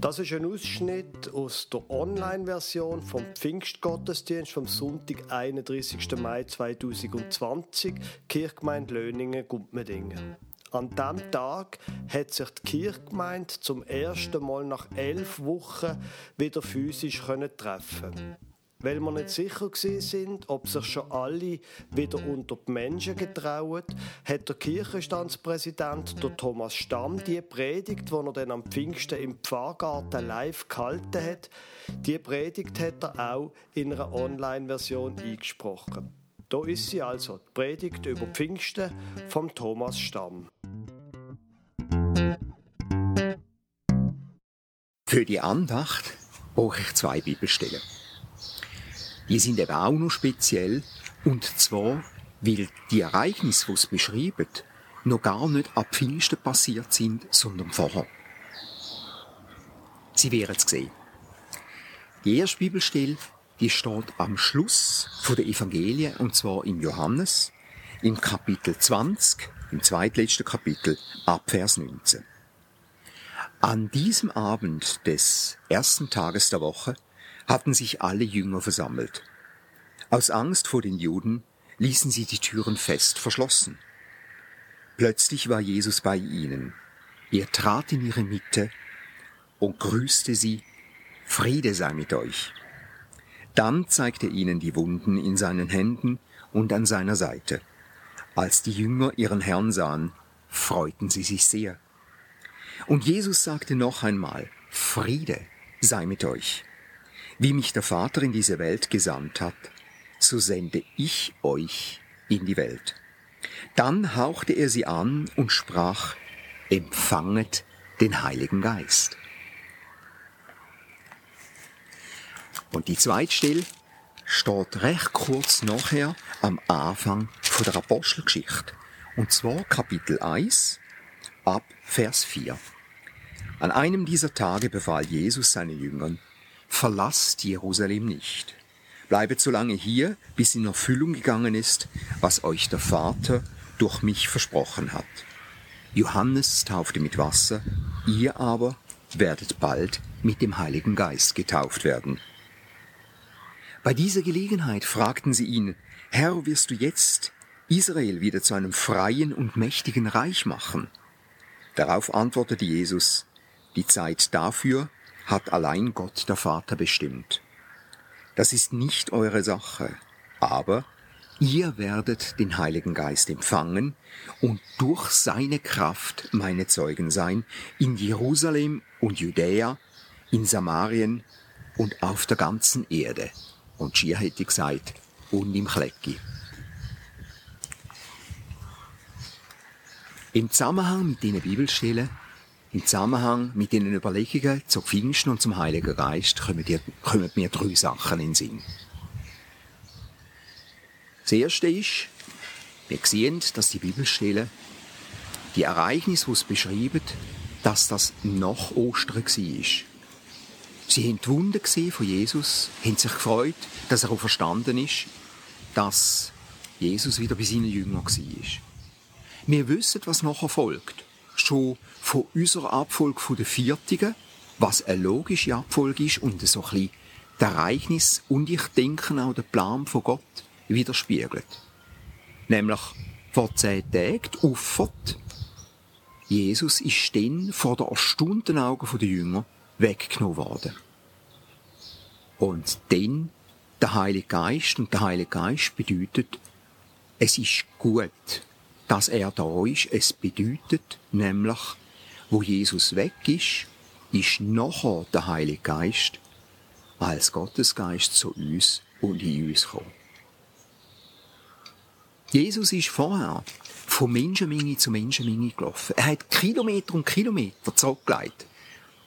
Das ist ein Ausschnitt aus der Online-Version vom Pfingstgottesdienst vom Sonntag, 31. Mai 2020, Kirchgemeinde Löningen, Gumpmedingen. An diesem Tag hat sich die Kirchgemeinde zum ersten Mal nach elf Wochen wieder physisch treffen weil wir nicht sicher sind, ob sich schon alle wieder unter die Menschen getrauen, hat der Kirchenstandspräsident der Thomas Stamm die Predigt, die er dann am Pfingsten im Pfarrgarten live gehalten hat, die Predigt hat er auch in einer Online-Version eingesprochen. Da ist sie also, die Predigt über Pfingsten vom Thomas Stamm. Für die Andacht brauche ich zwei Bibelstellen. Die sind eben auch noch speziell. Und zwar, weil die Ereignisse, die es beschreiben, noch gar nicht ab Pfingsten passiert sind, sondern vorher. Sie werden es sehen. Die erste Bibelstelle, die steht am Schluss der Evangelien, und zwar im Johannes, im Kapitel 20, im zweitletzten Kapitel, ab Vers 19. An diesem Abend des ersten Tages der Woche hatten sich alle Jünger versammelt. Aus Angst vor den Juden ließen sie die Türen fest verschlossen. Plötzlich war Jesus bei ihnen. Er trat in ihre Mitte und grüßte sie, Friede sei mit euch. Dann zeigte er ihnen die Wunden in seinen Händen und an seiner Seite. Als die Jünger ihren Herrn sahen, freuten sie sich sehr. Und Jesus sagte noch einmal, Friede sei mit euch. Wie mich der Vater in diese Welt gesandt hat, so sende ich euch in die Welt. Dann hauchte er sie an und sprach, empfanget den Heiligen Geist. Und die zweite Stelle steht recht kurz nachher am Anfang von der Apostelgeschichte. Und zwar Kapitel 1 ab Vers 4. An einem dieser Tage befahl Jesus seinen Jüngern, verlasst Jerusalem nicht. Bleibet so lange hier, bis in Erfüllung gegangen ist, was euch der Vater durch mich versprochen hat. Johannes taufte mit Wasser, ihr aber werdet bald mit dem Heiligen Geist getauft werden. Bei dieser Gelegenheit fragten sie ihn, Herr, wirst du jetzt Israel wieder zu einem freien und mächtigen Reich machen? Darauf antwortete Jesus, die Zeit dafür hat allein Gott der Vater bestimmt. Das ist nicht eure Sache, aber ihr werdet den Heiligen Geist empfangen und durch seine Kraft meine Zeugen sein in Jerusalem und Judäa, in Samarien und auf der ganzen Erde. Und schier hätte ich gesagt, und im Klecki. Im Zusammenhang mit diesen Bibelstellen im Zusammenhang mit den Überlegungen zu Pfingsten und zum Heiligen Geist kommen, dir, kommen mir drei Sachen in den Sinn. Das erste ist, wir sehen, dass die Bibelstellen die Ereignisse, die es beschreiben, dass das nach Ostern war. Sie haben die Wunder von Jesus, haben sich gefreut, dass er auch verstanden ist, dass Jesus wieder bei seinen Jüngern war. Wir wissen, was nachher folgt schon von unserer Abfolge von den Viertigen, was eine logische Abfolge ist und so ein das Ereignis und ich denke auch den Plan von Gott widerspiegelt. Nämlich vor zehn Tagen die. Jesus ist dann vor den erstaunten Augen der Jünger weggenommen worden. Und dann der Heilige Geist und der Heilige Geist bedeutet, es ist gut, dass er da ist. Es bedeutet nämlich, wo Jesus weg ist, ist nachher der Heilige Geist als Gottesgeist zu uns und in uns gekommen. Jesus ist vorher von Menschenmenge zu Menschenmenge gelaufen. Er hat Kilometer und Kilometer zurückgelegt,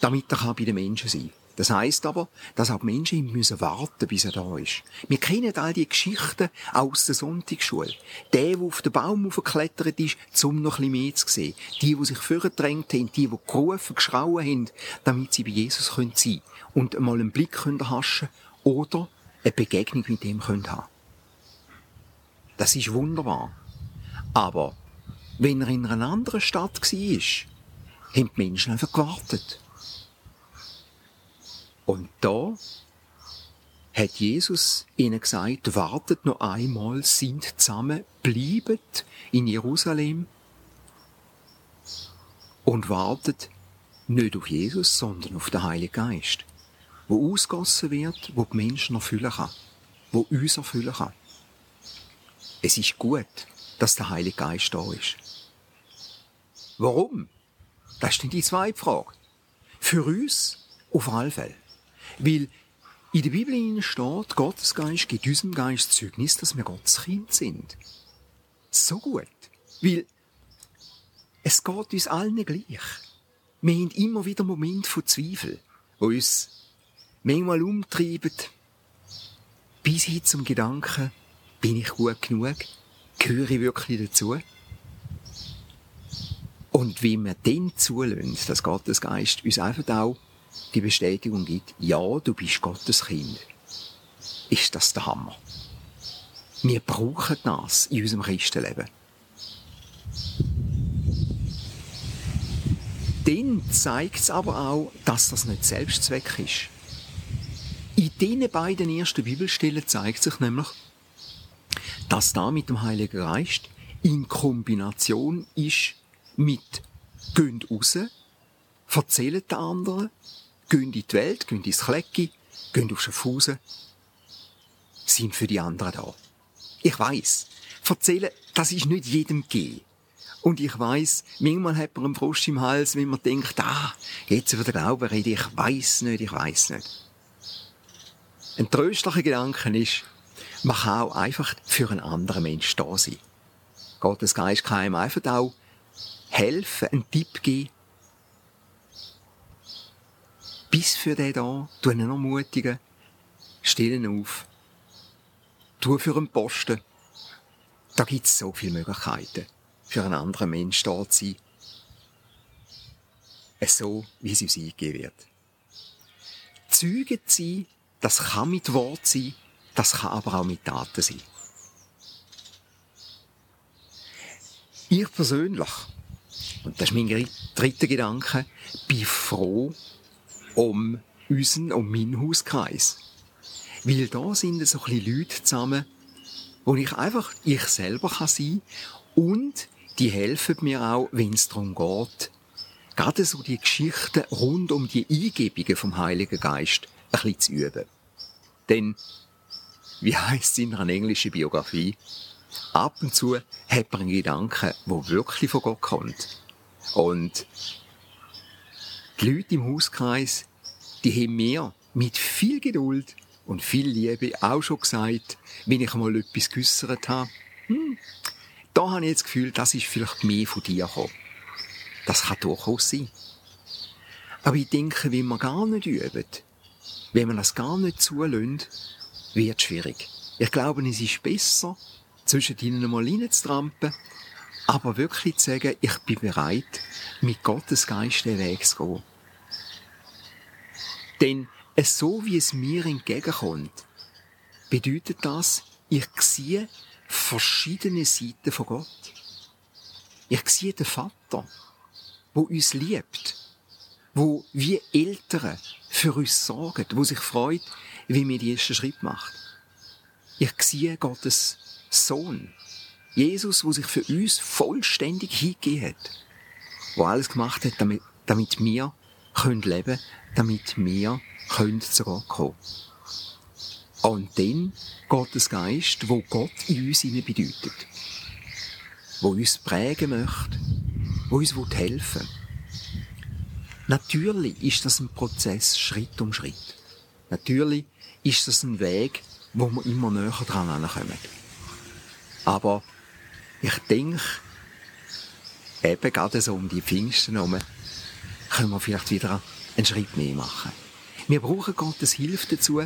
damit er bei den Menschen sein kann. Das heißt aber, dass auch Menschen müssen warten, bis er da ist. Wir kennen all die Geschichten aus der Sonntagsschule. Der, der auf den Baum aufgeklettert ist, um noch ein bisschen mehr zu sehen. Die, die sich vorgedrängt haben, die, die gerufen, geschrauen haben, damit sie bei Jesus sein können und einmal einen Blick können haschen oder eine Begegnung mit ihm können haben. Das ist wunderbar. Aber wenn er in einer anderen Stadt war, haben die Menschen einfach gewartet. Und da hat Jesus ihnen gesagt, wartet noch einmal, sind zusammen, bleibt in Jerusalem und wartet nicht auf Jesus, sondern auf den Heiligen Geist, wo ausgossen wird, wo die Menschen erfüllen kann, wo uns erfüllen kann. Es ist gut, dass der Heilige Geist da ist. Warum? Das ist die zweite Frage. Für uns auf alle Fälle. Weil in der Bibel steht, Gottes Geist gibt unserem Geist Zeugnis, dass wir Gottes Kind sind. So gut. Weil es geht uns allen gleich. Wir haben immer wieder Momente von Zweifel, wo uns manchmal umtreiben, bis hin zum Gedanken, bin ich gut genug? Gehöre ich wirklich dazu? Und wie wir dann zulassen, dass Gottes Geist uns einfach auch die Bestätigung gibt, ja, du bist Gottes Kind, ist das der Hammer. Wir brauchen das in unserem Christenleben. Dann zeigt es aber auch, dass das nicht Selbstzweck ist. In diesen beiden ersten Bibelstellen zeigt sich nämlich, dass da mit dem Heiligen Geist in Kombination ist mit «Gehen raus», «Erzählen den anderen», «Gehen in die Welt», «Gehen ins Klecki», «Gehen auf Schaffhausen», sind für die anderen da. Ich weiß, erzählen, das ist nicht jedem gegeben. Und ich weiß, manchmal hat man einen Frosch im Hals, wenn man denkt, ah, jetzt über den Glauben rede ich, weiß nicht, ich weiß nicht. Ein tröstlicher Gedanke ist, man kann auch einfach für einen anderen Mensch da sein. Gottes Geist kann einem einfach auch helfen, einen Tipp geben. Bis für den da, tu ihn ermutigen, stell ihn auf, tu für einen Posten. Da gibt's so viele Möglichkeiten, für einen anderen Mensch da zu sein. So, wie es uns eingegeben wird. Zeugen zu sein, das kann mit Wort sein, das kann aber auch mit Taten sein. Ich persönlich, und das ist mein dritter Gedanke, bin froh um unseren, um meinen Hauskreis. Weil da sind so ein Leute zusammen, wo ich einfach ich selber kann sein und die helfen mir auch, wenn es darum geht, gerade so die Geschichten rund um die Eingebungen vom Heiligen Geist ein bisschen zu üben. Denn wie heißt es in einer englischen Biografie? Ab und zu hat man einen Gedanken, der wirklich von Gott kommt. Und die Leute im Hauskreis, die haben mir mit viel Geduld und viel Liebe auch schon gesagt, wenn ich mal etwas geäussert habe, hm, da habe ich jetzt das Gefühl, das ist vielleicht mehr von dir gekommen. Das kann durchaus sein. Aber ich denke, wenn man gar nicht üben, wenn man das gar nicht zulässt, wird schwierig. Ich glaube, es ist besser, zwischen ihnen mal reinzutrampen, aber wirklich zu sagen, ich bin bereit, mit Gottes Geist den Weg zu gehen. Denn so wie es mir entgegenkommt, bedeutet das, ich sehe verschiedene Seiten von Gott. Ich sehe den Vater, wo uns liebt, wo wie Eltern für uns sorgen, wo sich freut, wie wir die ersten Schritt macht. Ich sehe Gottes Sohn. Jesus, wo sich für uns vollständig hingegeben hat. Wo alles gemacht hat, damit, damit wir können leben, damit wir können zu Gott kommen. Und dann Gottes Geist, wo Gott in uns bedeutet. Wo uns prägen möchte, wo uns helfen will. Natürlich ist das ein Prozess Schritt um Schritt. Natürlich ist das ein Weg, wo wir immer näher dran kommen. Aber ich denke, eben gerade so um die Pfingsten herum, können wir vielleicht wieder einen Schritt mehr machen. Wir brauchen Gottes Hilfe dazu.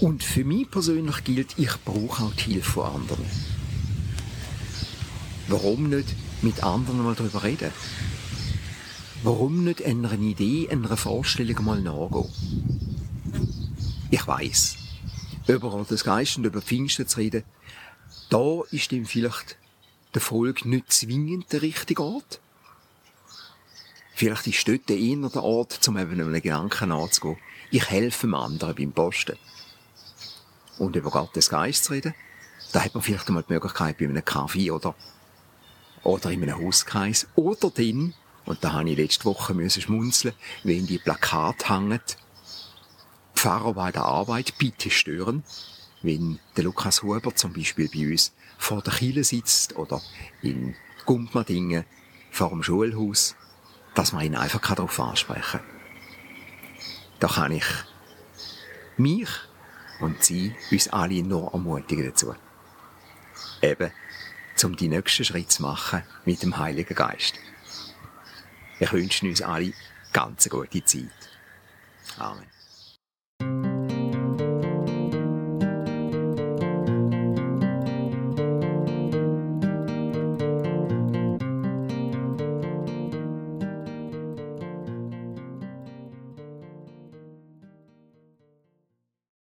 Und für mich persönlich gilt, ich brauche auch die Hilfe von anderen. Warum nicht mit anderen mal darüber reden? Warum nicht einer Idee, einer Vorstellung mal nachgehen? Ich weiß, über Gottes Geist und über Pfingsten zu reden, da ist ihm vielleicht der Volk nicht zwingend der richtige Ort. Vielleicht ist dort der Ort, um eben einem Gedanken nachzugehen. Ich helfe dem anderen beim Posten. Und über Gottes Geist zu reden, da hat man vielleicht einmal die Möglichkeit bei einem Kaffee oder, oder in einem Hauskreis. Oder dann, und da habe ich letzte Woche müssen schmunzeln, wenn die Plakate hängen, Pfarrer bei der Arbeit bitte stören, wenn der Lukas Huber zum Beispiel bei uns vor der Kille sitzt oder in Gumpmadingen vor dem Schulhaus, dass man ihn einfach darauf ansprechen kann. Da kann ich mich und sie uns alle nur ermutigen dazu. Eben, um die nächsten Schritte zu machen mit dem Heiligen Geist. Ich wünsche uns alle ganz gute Zeit. Amen.